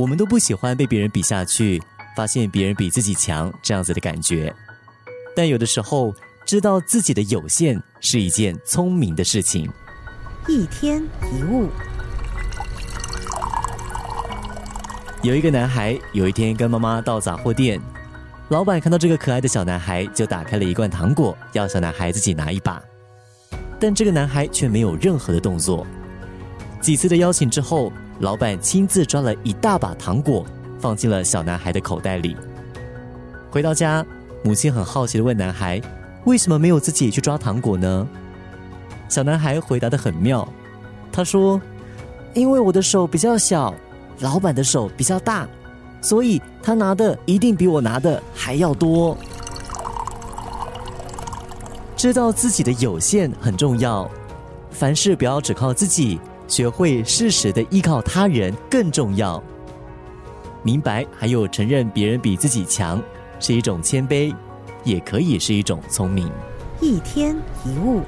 我们都不喜欢被别人比下去，发现别人比自己强这样子的感觉。但有的时候，知道自己的有限是一件聪明的事情。一天一物。有一个男孩，有一天跟妈妈到杂货店，老板看到这个可爱的小男孩，就打开了一罐糖果，要小男孩自己拿一把。但这个男孩却没有任何的动作。几次的邀请之后，老板亲自抓了一大把糖果，放进了小男孩的口袋里。回到家，母亲很好奇的问男孩：“为什么没有自己去抓糖果呢？”小男孩回答的很妙，他说：“因为我的手比较小。”老板的手比较大，所以他拿的一定比我拿的还要多。知道自己的有限很重要，凡事不要只靠自己，学会适时的依靠他人更重要。明白还有承认别人比自己强，是一种谦卑，也可以是一种聪明。一天一物。